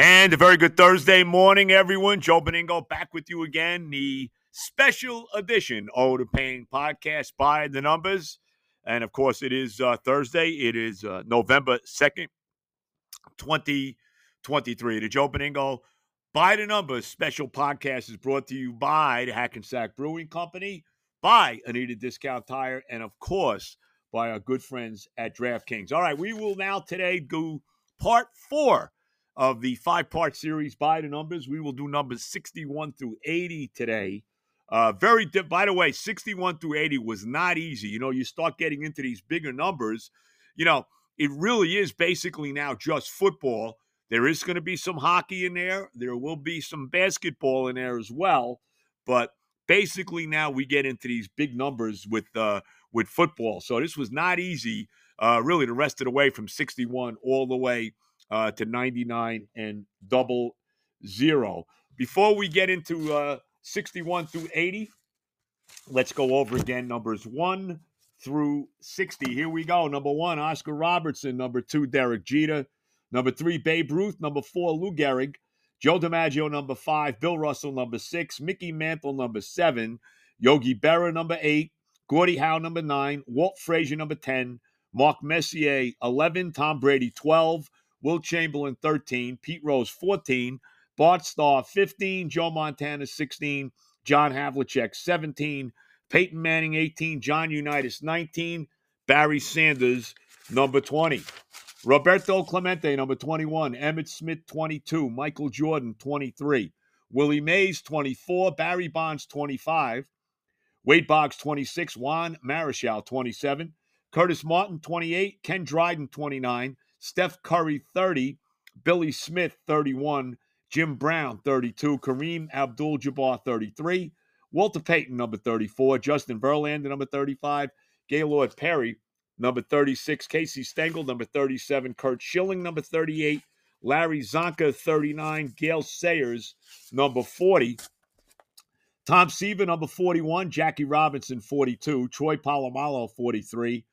And a very good Thursday morning, everyone. Joe Benigno back with you again. The special edition of the Pain podcast by the numbers. And of course, it is uh, Thursday. It is uh, November 2nd, 2023. The Joe Benigno by the numbers special podcast is brought to you by the Hackensack Brewing Company, by Anita Discount Tire, and of course, by our good friends at DraftKings. All right, we will now today do part four of the five part series by the numbers. We will do numbers 61 through 80 today. Uh, very, di- by the way, 61 through 80 was not easy. You know, you start getting into these bigger numbers, you know, it really is basically now just football. There is going to be some hockey in there, there will be some basketball in there as well. But basically, now we get into these big numbers with, uh, with football. So this was not easy, uh, really, the rest of the way from 61 all the way uh, to 99 and double zero. Before we get into uh, 61 through 80, let's go over again numbers one through 60. Here we go. Number one, Oscar Robertson. Number two, Derek Jeter. Number three, Babe Ruth. Number four, Lou Gehrig. Joe DiMaggio, number five. Bill Russell, number six. Mickey Mantle, number seven. Yogi Berra, number eight. Gordie Howe, number nine. Walt Frazier, number 10. Mark Messier, 11. Tom Brady, 12. Wilt Chamberlain 13, Pete Rose 14, Bart Starr 15, Joe Montana 16, John Havlicek 17, Peyton Manning 18, John Unitas 19, Barry Sanders number 20. Roberto Clemente, number 21. Emmitt Smith, 22. Michael Jordan, 23. Willie Mays, 24. Barry Bonds, 25. Wade Boggs, 26. Juan Marichal, 27. Curtis Martin, 28. Ken Dryden, 29. Steph Curry, 30. Billy Smith, 31. Jim Brown, 32. Kareem Abdul Jabbar, 33. Walter Payton, number 34. Justin Verlander, number 35. Gaylord Perry, number 36. Casey Stengel, number 37. Curt Schilling, number 38. Larry Csonka, 39. Gale Sayers, number 40. Tom Seaver, number 41. Jackie Robinson, 42. Troy Polamalu, 43.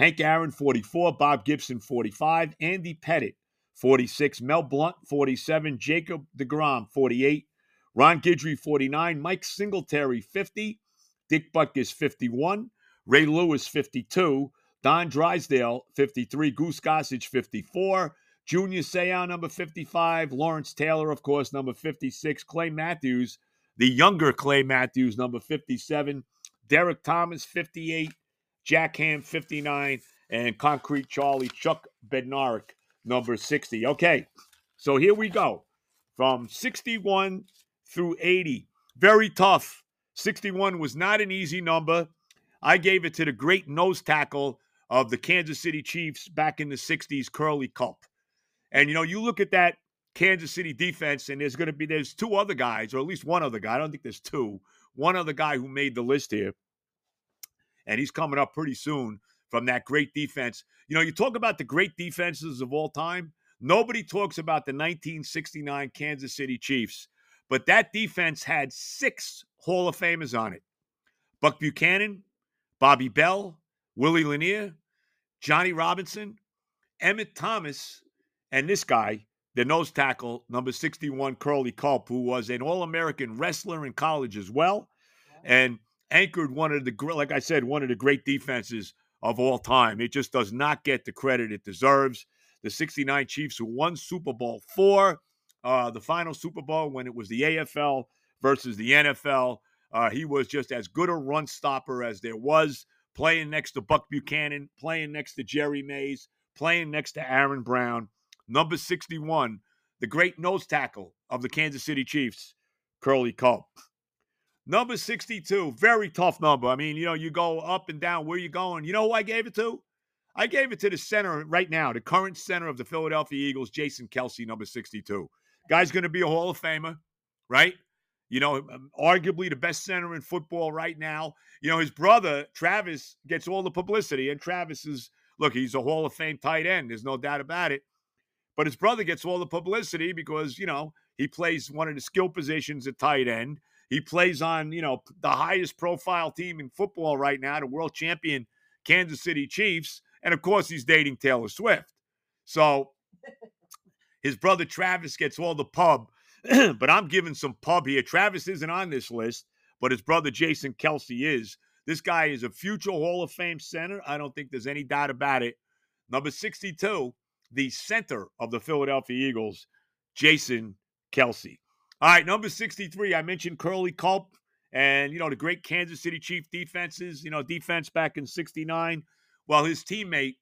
Hank Aaron, 44. Bob Gibson, 45. Andy Pettitte, 46. Mel Blount, 47. Jacob DeGrom, 48. Ron Guidry, 49. Mike Singletary, 50. Dick Butkus, 51. Ray Lewis, 52. Don Drysdale, 53. Goose Gossage, 54. Junior Seau, number 55. Lawrence Taylor, of course, number 56. Clay Matthews, the younger Clay Matthews, number 57. Derrick Thomas, 58. Jack Ham, 59. And Concrete Charlie, Chuck Bednarik, number 60. Okay, so here we go. From 61 through 80. Very tough. 61 was not an easy number. I gave it to the great nose tackle of the Kansas City Chiefs back in the 60s, Curly Culp. And you know, you look at that Kansas City defense, and there's going to be there's two other guys, or at least one other guy. I don't think there's two. One other guy who made the list here, and he's coming up pretty soon from that great defense. You know, you talk about the great defenses of all time. Nobody talks about the 1969 Kansas City Chiefs, but that defense had six Hall of Famers on it: Buck Buchanan, Bobby Bell, Willie Lanier, Johnny Robinson, Emmitt Thomas, and this guy, the nose tackle, number 61, Curly Culp, who was an All American wrestler in college as well, and anchored one of the, like I said, one of the great defenses of all time. It just does not get the credit it deserves. The 69 Chiefs who won Super Bowl four, uh, the final Super Bowl when it was the AFL versus the NFL. Uh, he was just as good a run stopper as there was, playing next to Buck Buchanan, playing next to Jerry Mays, playing next to Aaron Brown. Number 61, the great nose tackle of the Kansas City Chiefs, Curly Culp. Number 62, very tough number. I mean, you know, you go up and down. Where you going? You know who I gave it to? I gave it to the center right now, the current center of the Philadelphia Eagles, Jason Kelce, number 62. Guy's going to be a Hall of Famer, right? You know, um, arguably the best center in football right now. You know, his brother, Travis, gets all the publicity, and Travis is, look, he's a Hall of Fame tight end. There's no doubt about it. But his brother gets all the publicity because, you know, he plays one of the skill positions at tight end. He plays on, you know, the highest profile team in football right now, the world champion Kansas City Chiefs. And of course, he's dating Taylor Swift. So His brother Travis gets all the pub, but I'm giving some pub here. Travis isn't on this list, but his brother Jason Kelce is. This guy is a future Hall of Fame center. I don't think there's any doubt about it. Number 62, the center of the Philadelphia Eagles, Jason Kelce. All right, number 63, I mentioned Curly Culp and, you know, the great Kansas City Chief defenses, you know, defense back in 69. Well, his teammate,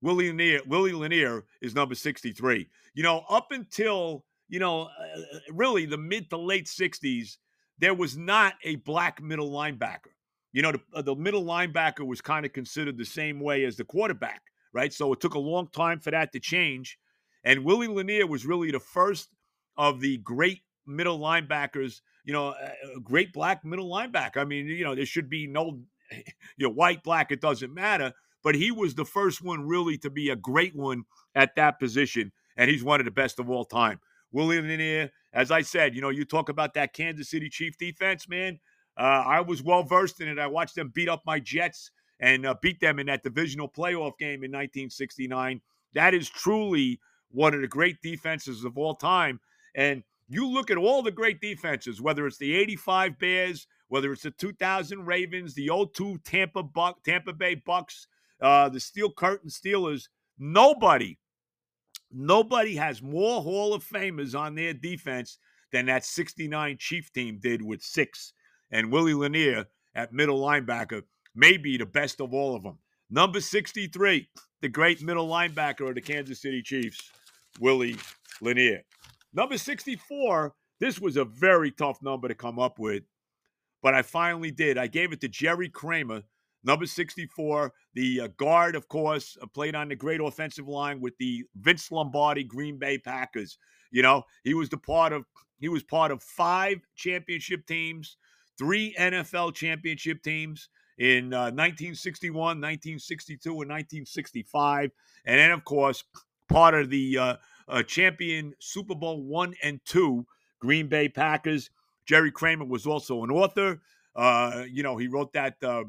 Willie Lanier, Willie Lanier is number 63. You know, up until, you know, uh, really the mid to late 60s, there was not a black middle linebacker. You know, the, uh, the middle linebacker was kind of considered the same way as the quarterback, right? So it took a long time for that to change. And Willie Lanier was really the first of the great middle linebackers, you know, a great black middle linebacker. I mean, you know, there should be no, you know, white, black, it doesn't matter. But he was the first one really to be a great one at that position. And he's one of the best of all time. Willie Lanier, as I said, you know, you talk about that Kansas City Chief defense, man. Uh, I was well versed in it. I watched them beat up my Jets and uh, beat them in that divisional playoff game in 1969. That is truly one of the great defenses of all time. And you look at all the great defenses, whether it's the 85 Bears, whether it's the 2000 Ravens, the 02 Tampa Tampa Bay Bucks, uh, the Steel Curtain Steelers, nobody, nobody has more Hall of Famers on their defense than that 69 Chief team did with six. And Willie Lanier at middle linebacker may be the best of all of them. Number 63, the great middle linebacker of the Kansas City Chiefs, Willie Lanier. Number 64, this was a very tough number to come up with, but I finally did. I gave it to Jerry Kramer, number 64, the uh, guard, of course, uh, played on the great offensive line with the Vince Lombardi Green Bay Packers. You know, he was the part of he was part of five championship teams, three NFL championship teams in uh, 1961, 1962, and 1965, and then of course part of the uh, champion Super Bowl one and two Green Bay Packers. Jerry Kramer was also an author. Uh, you know, he wrote that uh,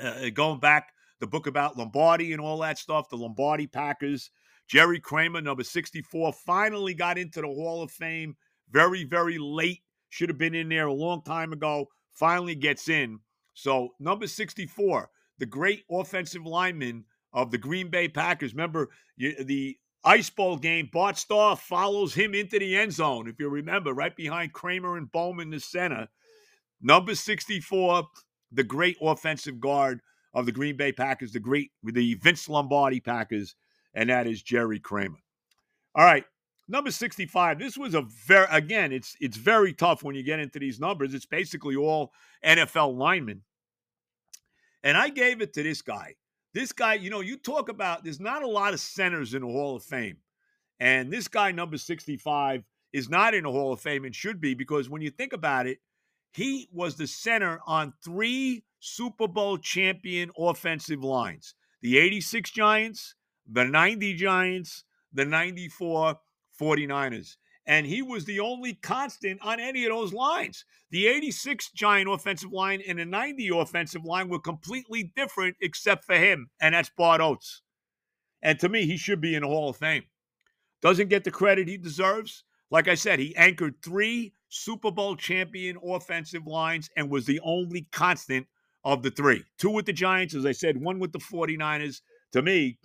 uh, going back the book about Lombardi and all that stuff, the Lombardi Packers. Jerry Kramer, number 64, finally got into the Hall of Fame very, very late. Should have been in there a long time ago. Finally gets in. So, number 64, the great offensive lineman of the Green Bay Packers. Remember, the Ice Bowl game, Bart Starr follows him into the end zone, if you remember, right behind Kramer and Bowman, the center. Number 64, the great offensive guard of the Green Bay Packers, the great, the Vince Lombardi Packers, and that is Jerry Kramer. All right, number 65. This was a very, again, it's it's very tough when you get into these numbers. It's basically all NFL linemen. And I gave it to this guy. This guy, you know, you talk about there's not a lot of centers in the Hall of Fame. And this guy, number 65, is not in the Hall of Fame and should be because when you think about it, he was the center on three Super Bowl champion offensive lines the 86 Giants, the 90 Giants, the 94 49ers and he was the only constant on any of those lines. The 86 Giant offensive line and the 90 offensive line were completely different except for him, and that's Bart Oates. And to me, he should be in the Hall of Fame. Doesn't get the credit he deserves. Like I said, he anchored three Super Bowl champion offensive lines and was the only constant of the three. Two with the Giants, as I said, one with the 49ers. To me,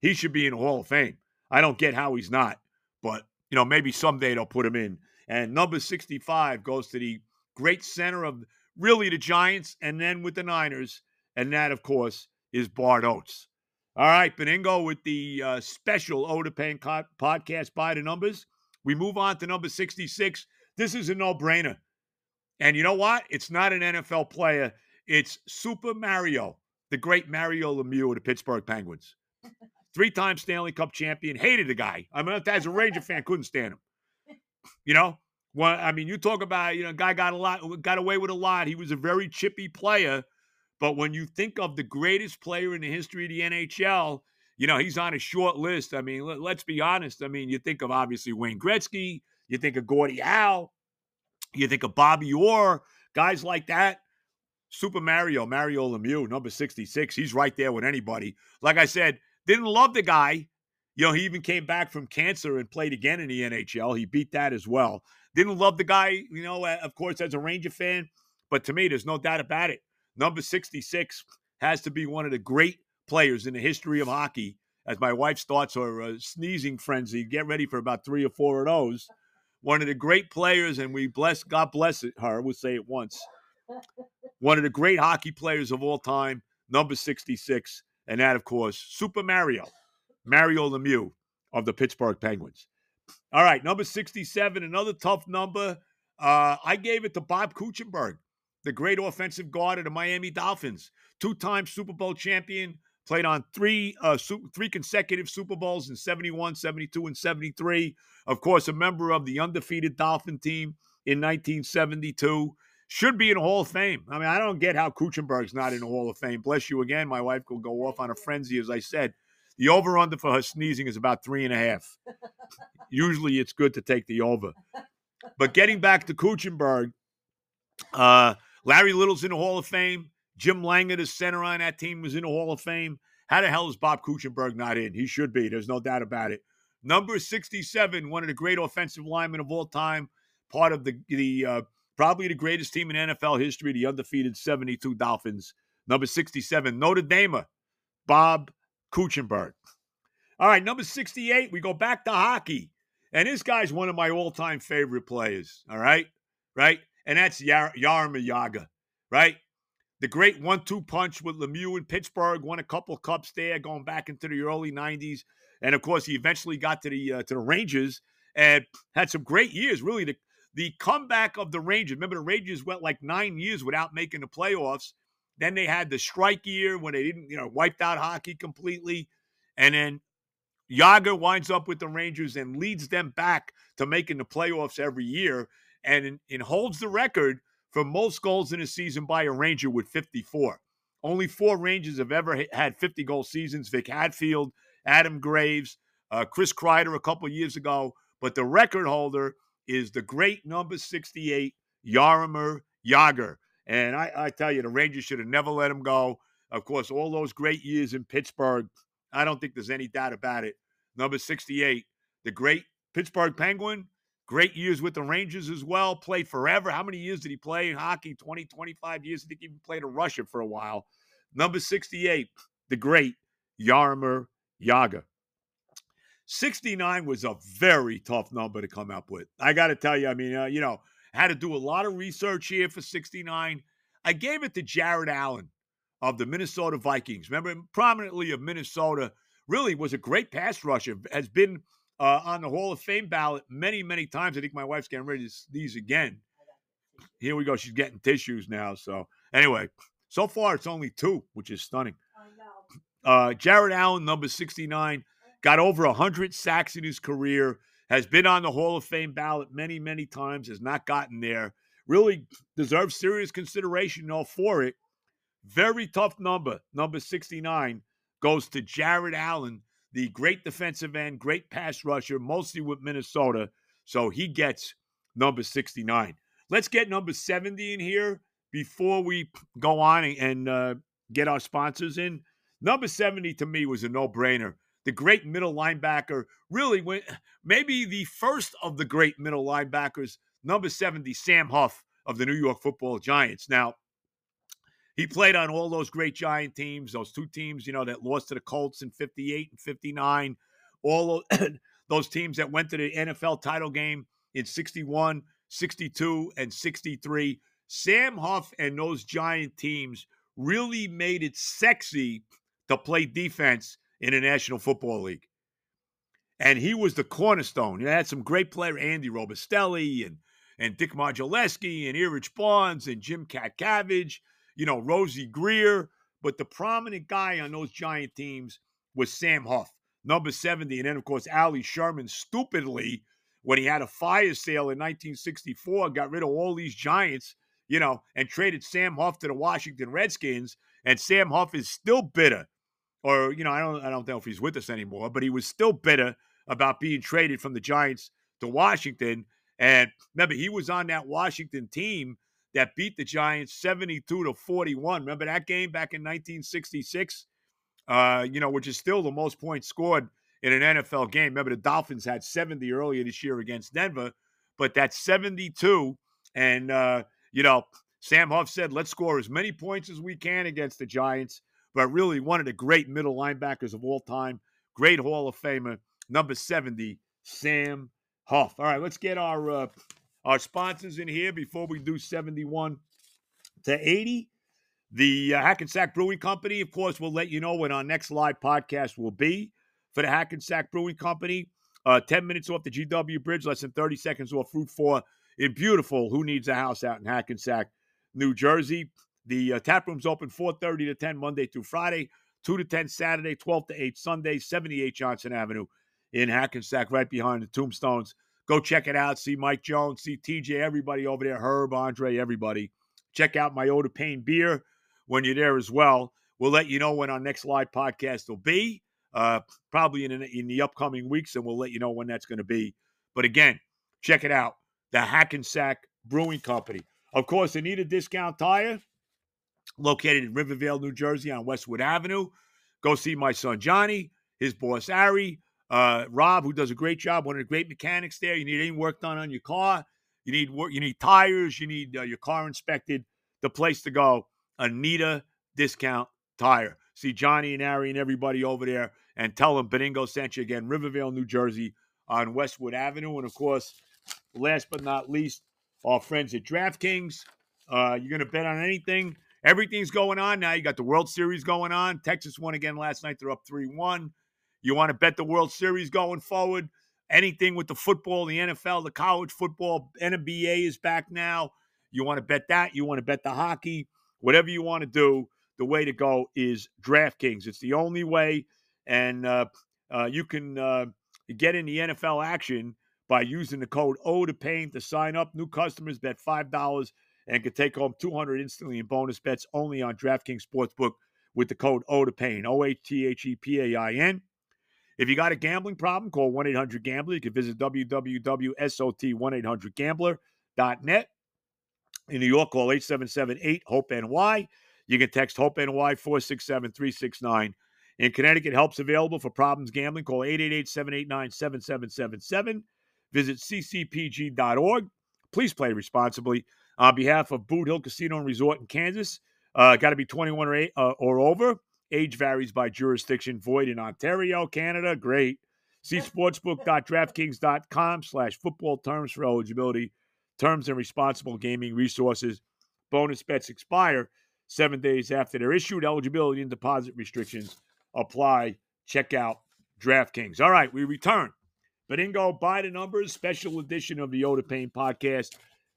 he should be in the Hall of Fame. I don't get how he's not, but you know, maybe someday they'll put him in. And number 65 goes to the great center of really the Giants and then with the Niners. And that, of course, is Bart Oates. All right, Benigno with the uh, special Oda Pain co- podcast by the numbers. We move on to number 66. This is a no brainer. And you know what? It's not an NFL player, it's Super Mario, the great Mario Lemieux of the Pittsburgh Penguins three-time Stanley Cup champion. Hated the guy. I mean, as a Ranger fan, couldn't stand him. You know, well, I mean, you talk about you know, guy got a lot, got away with a lot. He was a very chippy player, but when you think of the greatest player in the history of the NHL, you know, he's on a short list. I mean, let, us be honest. I mean, you think of obviously Wayne Gretzky, you think of Gordie Howe, you think of Bobby Orr, guys like that. Super Mario, Mario Lemieux, number 66. He's right there with anybody. Like I said, didn't love the guy. You know, he even came back from cancer and played again in the NHL. He beat that as well. Didn't love the guy, you know, of course, as a Ranger fan, but to me, there's no doubt about it. Number 66 has to be one of the great players in the history of hockey. As my wife starts her uh, sneezing frenzy, get ready for about three or four of those. One of the great players, and we bless God bless it, her. We'll say it once. One of the great hockey players of all time, number 66, and that, of course, Super Mario, Mario Lemieux of the Pittsburgh Penguins. All right, number 67, another tough number. Uh, I gave it to Bob Kuechenberg, the great offensive guard of the Miami Dolphins, two-time Super Bowl champion, played on three uh, three consecutive Super Bowls in 71, 72, and 73. Of course, a member of the undefeated Dolphin team in 1972. Should be in Hall of Fame. I mean, I don't get how Kuechenberg's not in the Hall of Fame. Bless you again. My wife will go off on a frenzy, as I said. The over under for her sneezing is about three and a half. Usually it's good to take the over. But getting back to Kuechenberg, uh, Larry Little's in the Hall of Fame. Jim Langer, the center on that team, was in the Hall of Fame. How the hell is Bob Kuechenberg not in? He should be. There's no doubt about it. Number 67, one of the great offensive linemen of all time, part of the the uh, probably the greatest team in NFL history, the undefeated 72 Dolphins. Number 67, Notre Dame, Bob Kuechenberg. All right, number 68, we go back to hockey. And this guy's one of my all-time favorite players, all right? Right? And that's Yar- Jaromir Jagr, right? The great one-two punch with Lemieux in Pittsburgh, won a couple cups there going back into the early 90s. And of course, he eventually got to the uh, to the Rangers and had some great years. Really, the the comeback of the Rangers. Remember, the Rangers went like nine years without making the playoffs. Then they had the strike year when they didn't, you know, wiped out hockey completely. And then Jagr winds up with the Rangers and leads them back to making the playoffs every year and, and holds the record for most goals in a season by a Ranger with 54. Only four Rangers have ever had 50 goal seasons Vic Hadfield, Adam Graves, uh, Chris Kreider a couple years ago. But the record holder is the great number 68, Jaromir Jagr. And I, I tell you, the Rangers should have never let him go. Of course, all those great years in Pittsburgh, I don't think there's any doubt about it. Number 68, the great Pittsburgh Penguin, great years with the Rangers as well, played forever. How many years did he play in hockey? 20, 25 years. I think he even played in Russia for a while. Number 68, the great Jaromir Jagr. 69 was a very tough number to come up with. I got to tell you, I mean, uh, you know, had to do a lot of research here for 69. I gave it to Jared Allen of the Minnesota Vikings. Remember, prominently of Minnesota, really was a great pass rusher, has been uh, on the Hall of Fame ballot many, many times. I think my wife's getting ready to sneeze again. Here we go. She's getting tissues now. So, anyway, so far it's only two, which is stunning. Uh, Jared Allen, number 69 got over 100 sacks in his career, has been on the Hall of Fame ballot many, many times, has not gotten there. Really deserves serious consideration, know, for it. Very tough number, number 69, goes to Jared Allen, the great defensive end, great pass rusher, mostly with Minnesota. So he gets number 69. Let's get number 70 in here before we go on and uh, get our sponsors in. Number 70 to me was a no brainer the great middle linebacker, really went maybe the first of the great middle linebackers, number 70, Sam Huff of the New York football Giants. Now, he played on all those great Giant teams, those two teams, you know, that lost to the Colts in 58 and 59, all those teams that went to the NFL title game in 61, 62, and 63. Sam Huff and those Giant teams really made it sexy to play defense in the National Football League. And he was the cornerstone. You had some great players, Andy Robustelli and and Dick Modzelewski and Erich Barnes and Jim Katcavage, you know, Rosie Grier. But the prominent guy on those giant teams was Sam Huff, number 70. And then, of course, Allie Sherman, stupidly, when he had a fire sale in 1964, got rid of all these giants, you know, and traded Sam Huff to the Washington Redskins. And Sam Huff is still bitter or you know, I don't I don't know if he's with us anymore, but he was still bitter about being traded from the Giants to Washington. And remember, he was on that Washington team that beat the Giants 72 to 41. Remember that game back in 1966? Uh, you know, which is still the most points scored in an NFL game. Remember, the Dolphins had 70 earlier this year against Denver, but that's 72. And, uh, you know, Sam Huff said, let's score as many points as we can against the Giants. But really, one of the great middle linebackers of all time, great Hall of Famer, number 70, Sam Huff. All right, let's get our uh, our sponsors in here before we do 71 to 80. The uh, Hackensack Brewing Company, of course, will let you know when our next live podcast will be for the Hackensack Brewing Company. Uh, 10 minutes off the GW Bridge, less than 30 seconds off Route 4 in beautiful Who Needs a House out in Hackensack, New Jersey. The uh, tap room's open 4.30 to 10 Monday through Friday, 2 to 10 Saturday, 12 to 8 Sunday, 78 Johnson Avenue in Hackensack, right behind the Tombstones. Go check it out. See Mike Jones, see TJ, everybody over there, Herb, Andre, everybody. Check out my Oda Pain beer when you're there as well. We'll let you know when our next live podcast will be, uh, probably in, in the upcoming weeks, and we'll let you know when that's going to be. But again, check it out the Hackensack Brewing Company. Of course, they need a discount tire located in Rivervale, New Jersey on Westwood Avenue. Go see my son Johnny, his boss Ari, uh, Rob, who does a great job, one of the great mechanics there. You need any work done on your car, you need work, you need tires, you need uh, your car inspected. The place to go, Anita Discount Tire. See Johnny and Ari and everybody over there, and tell them Benigno sent you again. Rivervale, New Jersey, on Westwood Avenue, and of course, last but not least, our friends at DraftKings. Uh, you're going to bet on anything. Everything's going on now. You got the World Series going on. Texas won again last night. They're up 3 1. You want to bet the World Series going forward? Anything with the football, the NFL, the college football, NBA is back now. You want to bet that? You want to bet the hockey? Whatever you want to do, the way to go is DraftKings. It's the only way, and uh, uh, you can uh, get in the NFL action by using the code O to Pain to sign up. New customers bet five dollars and can take home two hundred instantly in bonus bets only on DraftKings Sportsbook with the code O to Pain. O H T H E P A I N. If you got a gambling problem, call 1 800 Gambler. You can visit www.sot1800Gambler.net. In New York, call 877 8 HOPE NY. You can text HOPE NY 467 369. In Connecticut, help's available for problems gambling. Call 888 789 7777. Visit ccpg.org. Please play responsibly. On behalf of Boot Hill Casino and Resort in Kansas, uh, got to be 21 or, eight, uh, or over. Age varies by jurisdiction. Void in Ontario, Canada. Great. See sportsbook.draftkings.com slash football terms for eligibility, terms and responsible gaming resources. Bonus bets expire seven days after they're issued. Eligibility and deposit restrictions apply. Check out DraftKings. All right, we return. Benigno by the numbers, special edition of the Oda Pain podcast.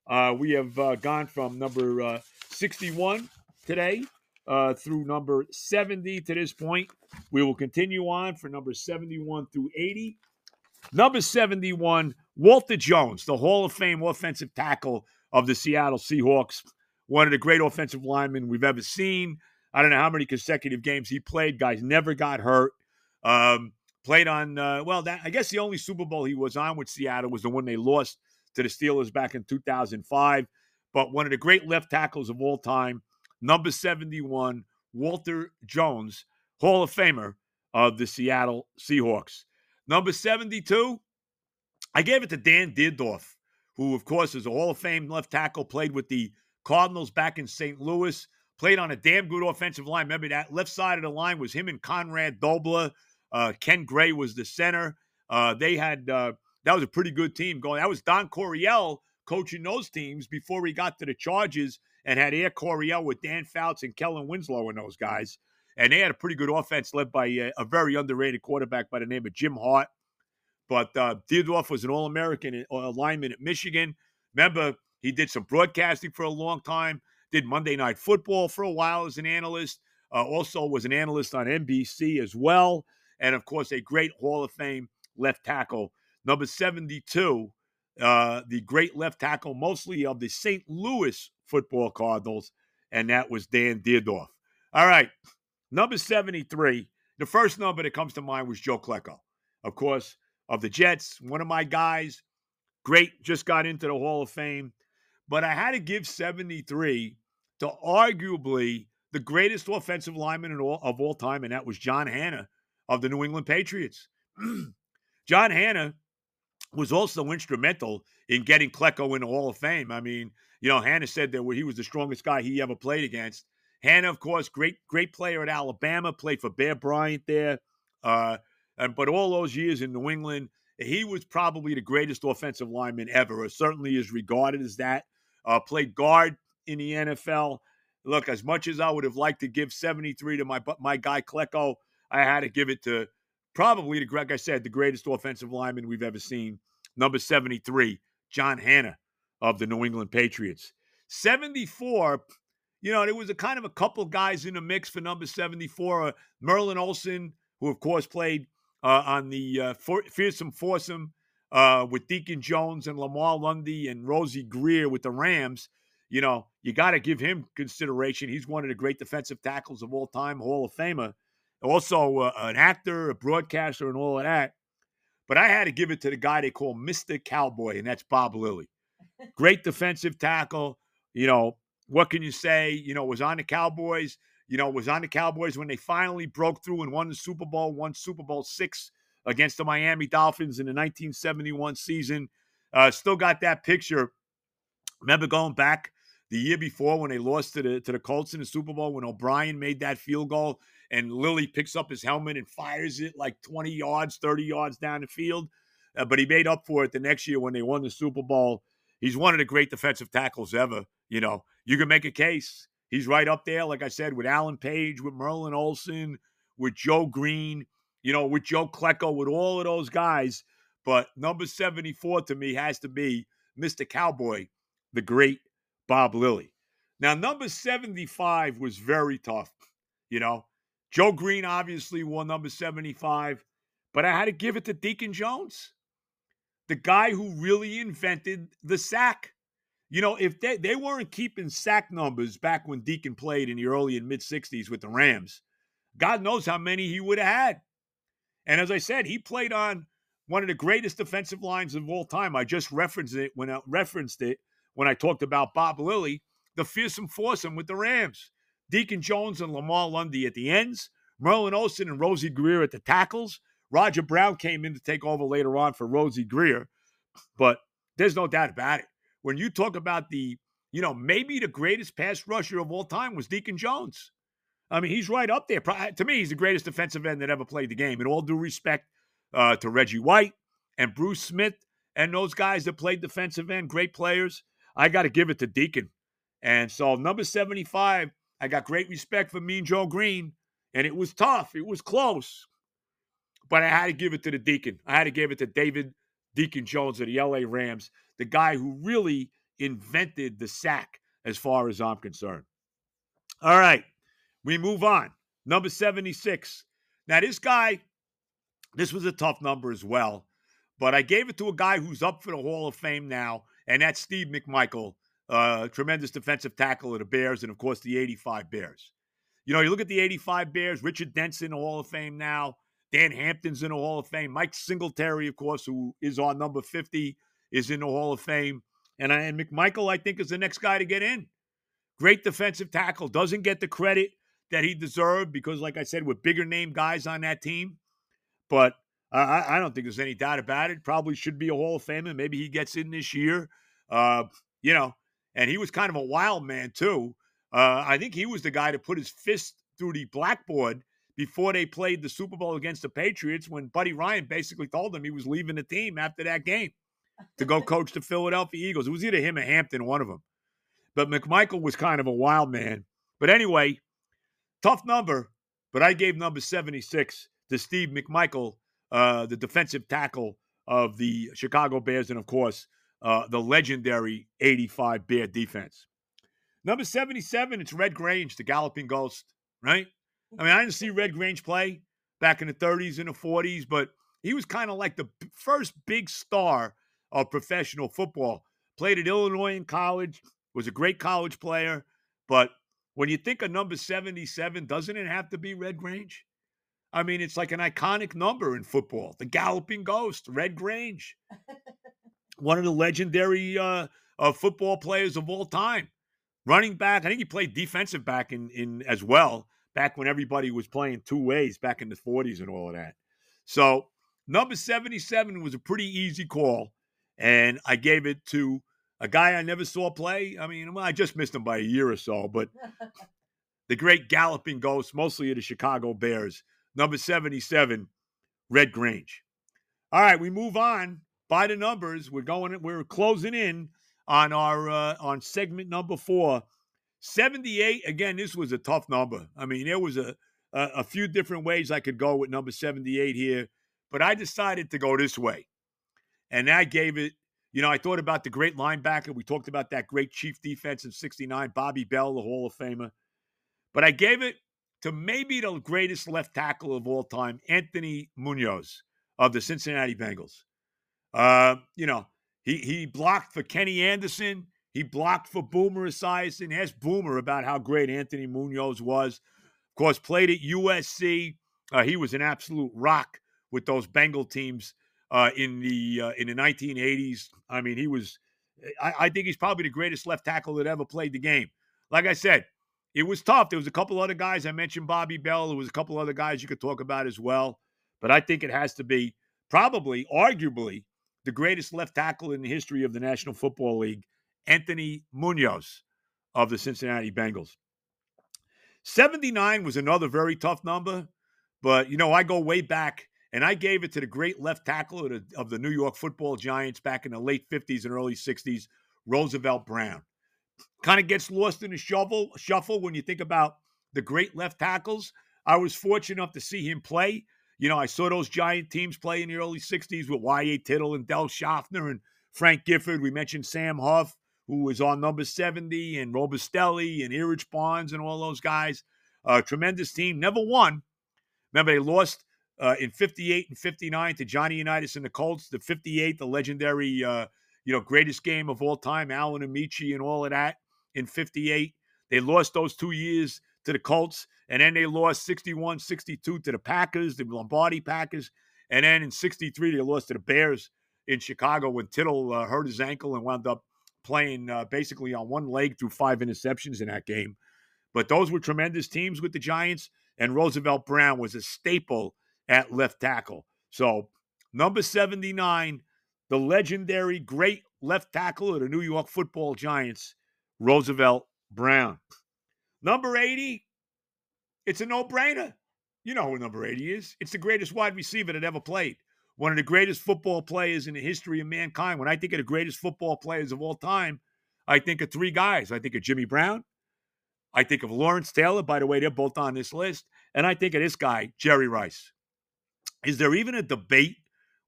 Uh, we have uh, gone from number uh, 61 today uh, through number 70 to this point. We will continue on for number 71 through 80. Number 71, Walter Jones, the Hall of Fame offensive tackle of the Seattle Seahawks, one of the great offensive linemen we've ever seen. I don't know how many consecutive games he played. Guys never got hurt. Um, played on, uh, well, that I guess the only Super Bowl he was on with Seattle was the one they lost to the Steelers back in 2005. But one of the great left tackles of all time number 71, Walter Jones, Hall of Famer of the Seattle Seahawks. Number 72, I gave it to Dan Dierdorf, who, of course, is a Hall of Fame left tackle, played with the Cardinals back in St. Louis, played on a damn good offensive line. Remember that left side of the line was him and Conrad Dobler. Uh, Ken Gray was the center. Uh, they had uh, that was a pretty good team going. That was Don Coryell coaching those teams before he got to the Chargers and had Air Coryell with Dan Fouts and Kellen Winslow and those guys. And they had a pretty good offense led by a, a very underrated quarterback by the name of Jim Hart. But uh, Dierdorf was an All American uh, lineman at Michigan. Remember, he did some broadcasting for a long time, did Monday Night Football for a while as an analyst, uh, also was an analyst on NBC as well. And of course, a great Hall of Fame left tackle. Number 72, uh, the great left tackle, mostly of the St. Louis football Cardinals, and that was Dan Dierdorf. All right, number 73. The first number that comes to mind was Joe Klecko, of course, of the Jets, one of my guys. Great, just got into the Hall of Fame. But I had to give 73 to arguably the greatest offensive lineman all, of all time, and that was John Hannah of the New England Patriots. John Hannah was also instrumental in getting Klecko in the Hall of Fame. I mean, you know, Hannah said that he was the strongest guy he ever played against. Hannah, of course, great great player at Alabama, played for Bear Bryant there. Uh, and, but all those years in New England, he was probably the greatest offensive lineman ever, or certainly is regarded as that. Uh, played guard in the NFL. Look, as much as I would have liked to give 73 to my my guy Klecko, I had to give it to probably like I said, the greatest offensive lineman we've ever seen. Number 73, John Hannah of the New England Patriots. 74, you know, there was a kind of a couple guys in the mix for number 74. Uh, Merlin Olsen, who of course played uh, on the uh, for- fearsome foursome uh, with Deacon Jones and Lamar Lundy and Rosie Grier with the Rams. You know, you got to give him consideration. He's one of the great defensive tackles of all time, Hall of Famer. Also, uh, an actor, a broadcaster, and all of that. But I had to give it to the guy they call Mr. Cowboy, and that's Bob Lilly. Great defensive tackle. You know, what can you say? You know, was on the Cowboys you know, was on the Cowboys when they finally broke through and won the Super Bowl, won Super Bowl six against the Miami Dolphins in the 1971 season. Uh, still got that picture. Remember going back the year before when they lost to the to the Colts in the Super Bowl when O'Brien made that field goal and Lilly picks up his helmet and fires it like 20 yards, 30 yards down the field. Uh, but he made up for it the next year when they won the Super Bowl. He's one of the great defensive tackles ever. You know, you can make a case. He's right up there, like I said, with Alan Page, with Merlin Olsen, with Joe Greene, you know, with Joe Klecko, with all of those guys. But number 74 to me has to be Mr. Cowboy, the great Bob Lilly. Now, number 75 was very tough. You know, Joe Greene obviously won number 75, but I had to give it to Deacon Jones, the guy who really invented the sack. You know, if they, they weren't keeping sack numbers back when Deacon played in the early and mid 60s with the Rams, God knows how many he would have had. And as I said, he played on one of the greatest defensive lines of all time. I just referenced it when I referenced it when I talked about Bob Lilly, the fearsome foursome with the Rams. Deacon Jones and Lamar Lundy at the ends, Merlin Olsen and Rosie Grier at the tackles. Roger Brown came in to take over later on for Rosie Grier, but there's no doubt about it when you talk about the, you know, maybe the greatest pass rusher of all time was Deacon Jones. I mean, he's right up there. To me, he's the greatest defensive end that ever played the game. In all due respect uh, to Reggie White and Bruce Smith and those guys that played defensive end, great players, I got to give it to Deacon. And so, number 75, I got great respect for Mean Joe Greene, and it was tough. It was close, but I had to give it to the Deacon. I had to give it to David Deacon Jones of the LA Rams, the guy who really invented the sack as far as I'm concerned. All right, we move on. Number 76. Now, this guy, this was a tough number as well, but I gave it to a guy who's up for the Hall of Fame now, and that's Steve McMichael, uh, tremendous defensive tackle of the Bears, and of course, the 85 Bears. You know, you look at the 85 Bears, Richard Denson, Hall of Fame now. Dan Hampton's in the Hall of Fame. Mike Singletary, of course, who is on number 50, is in the Hall of Fame. And, and McMichael, I think, is the next guy to get in. Great defensive tackle. Doesn't get the credit that he deserved because, like I said, with bigger name guys on that team. But uh, I don't think there's any doubt about it. Probably should be a Hall of Famer. Maybe he gets in this year. Uh, you know, and he was kind of a wild man, too. Uh, I think he was the guy to put his fist through the blackboard before they played the Super Bowl against the Patriots when Buddy Ryan basically told him he was leaving the team after that game to go coach the Philadelphia Eagles. It was either him or Hampton, one of them. But McMichael was kind of a wild man. But anyway, tough number, but I gave number 76 to Steve McMichael, uh, the defensive tackle of the Chicago Bears, and of course, uh, the legendary 85 Bear defense. Number 77, it's Red Grange, the Galloping Ghost, right? I mean, I didn't see Red Grange play back in the 30s and the 40s, but he was kind of like the first big star of professional football. Played at Illinois in college, was a great college player. But when you think of number 77, doesn't it have to be Red Grange? I mean, it's like an iconic number in football. The Galloping Ghost, Red Grange. One of the legendary uh, uh, football players of all time. Running back, I think he played defensive back in, in as well back when everybody was playing two ways back in the 40s and all of that. So Number 77 was a pretty easy call, and I gave it to a guy I never saw play. I mean, I just missed him by a year or so, but the great galloping ghost, mostly of the Chicago Bears, number 77, Red Grange. All right, we move on by the numbers. We're going, we're closing in on our uh, on segment number four. 78, again, this was a tough number. I mean, there was a, a, a few different ways I could go with number 78 here, but I decided to go this way. And I gave it you know, I thought about the great linebacker. We talked about that great chief defense in 69, Bobby Bell, the Hall of Famer. But I gave it to maybe the greatest left tackle of all time, Anthony Munoz of the Cincinnati Bengals. Uh, you know, he he blocked for Kenny Anderson. He blocked for Boomer Esiason. Asked Boomer about how great Anthony Munoz was. Of course, played at USC. Uh, he was an absolute rock with those Bengal teams uh, in the uh, in the 1980s. I mean, he was. I, I, think he's probably the greatest left tackle that ever played the game. Like I said, it was tough. There was a couple other guys I mentioned. Bobby Bell. There was a couple other guys you could talk about as well. But I think it has to be probably, arguably, the greatest left tackle in the history of the National Football League, Anthony Munoz of the Cincinnati Bengals. 79 was another very tough number, but you know, I go way back and I gave it to the great left tackle of the, of the New York football giants back in the late 50s and early 60s, Roosevelt Brown. Kind of gets lost in the shuffle, shuffle when you think about the great left tackles. I was fortunate enough to see him play. You know, I saw those giant teams play in the early 60s with Y.A. Tittle and Del Shofner and Frank Gifford. We mentioned Sam Huff, who was on number 70, and Robustelli and Erich Barnes and all those guys. Uh, tremendous team. Never won. Remember, they lost uh, in 58 and 59 to Johnny Unitas and the Colts. The 58, the legendary, uh, you know, greatest game of all time, Alan Ameche and all of that in 58. They lost those two years to the Colts, and then they lost 61 62 to the Packers, the Lombardi Packers. And then in 63, they lost to the Bears in Chicago when Tittle uh, hurt his ankle and wound up playing uh, basically on one leg through five interceptions in that game. But those were tremendous teams with the Giants, and Roosevelt Brown was a staple at left tackle. So, number 79, the legendary great left tackle of the New York football Giants, Roosevelt Brown. Number 80, it's a no brainer. You know who number 80 is. It's the greatest wide receiver that ever played. One of the greatest football players in the history of mankind. When I think of the greatest football players of all time, I think of three guys. I think of Jimmy Brown. I think of Lawrence Taylor. By the way, they're both on this list. And I think of this guy, Jerry Rice. Is there even a debate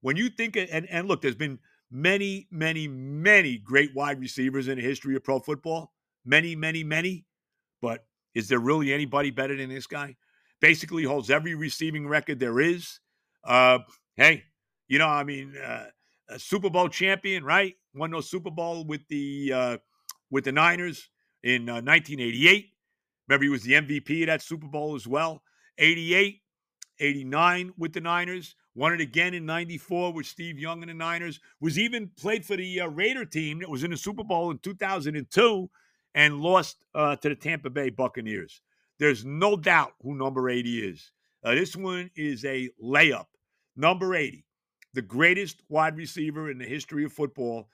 when you think and and look, there's been many, many, many great wide receivers in the history of pro football. Many, many, many. But is there really anybody better than this guy? Basically holds every receiving record there is. Uh, hey, you know, I mean, uh, a Super Bowl champion, right? Won those Super Bowl with the uh, with the Niners in 1988. Uh, Remember, he was the MVP of that Super Bowl as well. 88, 89 with the Niners, won it again in 94 with Steve Young and the Niners, was even played for the uh, Raider team that was in the Super Bowl in 2002 and lost uh, to the Tampa Bay Buccaneers. There's no doubt who number 80 is. Uh, this one is a layup. Number 80, the greatest wide receiver in the history of football,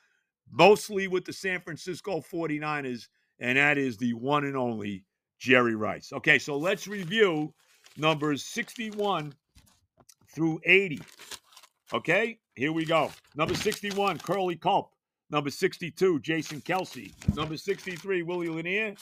mostly with the San Francisco 49ers, and that is the one and only Jerry Rice. Okay, so let's review numbers 61 through 80. Okay, here we go. Number 61, Curly Culp. Number 62, Jason Kelce. Number 63, Willie Lanier.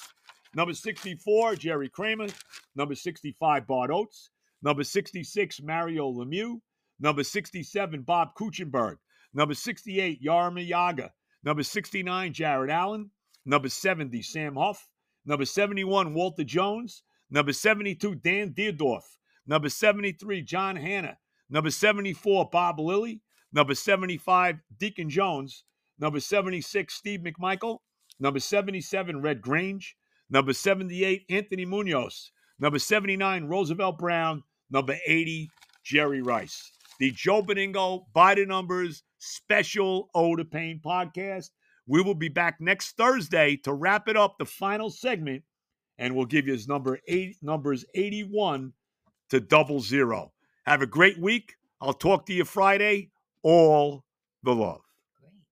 Number 64, Jerry Kramer. Number 65, Bart Oates. Number 66, Mario Lemieux. Number 67, Bob Kuechenberg. Number 68, Jaromir Jagr. Number 69, Jared Allen. Number 70, Sam Huff. Number 71, Walter Jones. Number 72, Dan Dierdorf. Number 73, John Hannah. Number 74, Bob Lilly. Number 75, Deacon Jones. Number 76, Steve McMichael. Number 77, Red Grange. Number 78, Anthony Munoz. Number 79, Roosevelt Brown. Number 80, Jerry Rice. The Joe Benigno by the numbers special Ode to Pain podcast. We will be back next Thursday to wrap it up, the final segment and we'll give you his number eight numbers 81 to double zero. Have a great week. I'll talk to you Friday. All the love.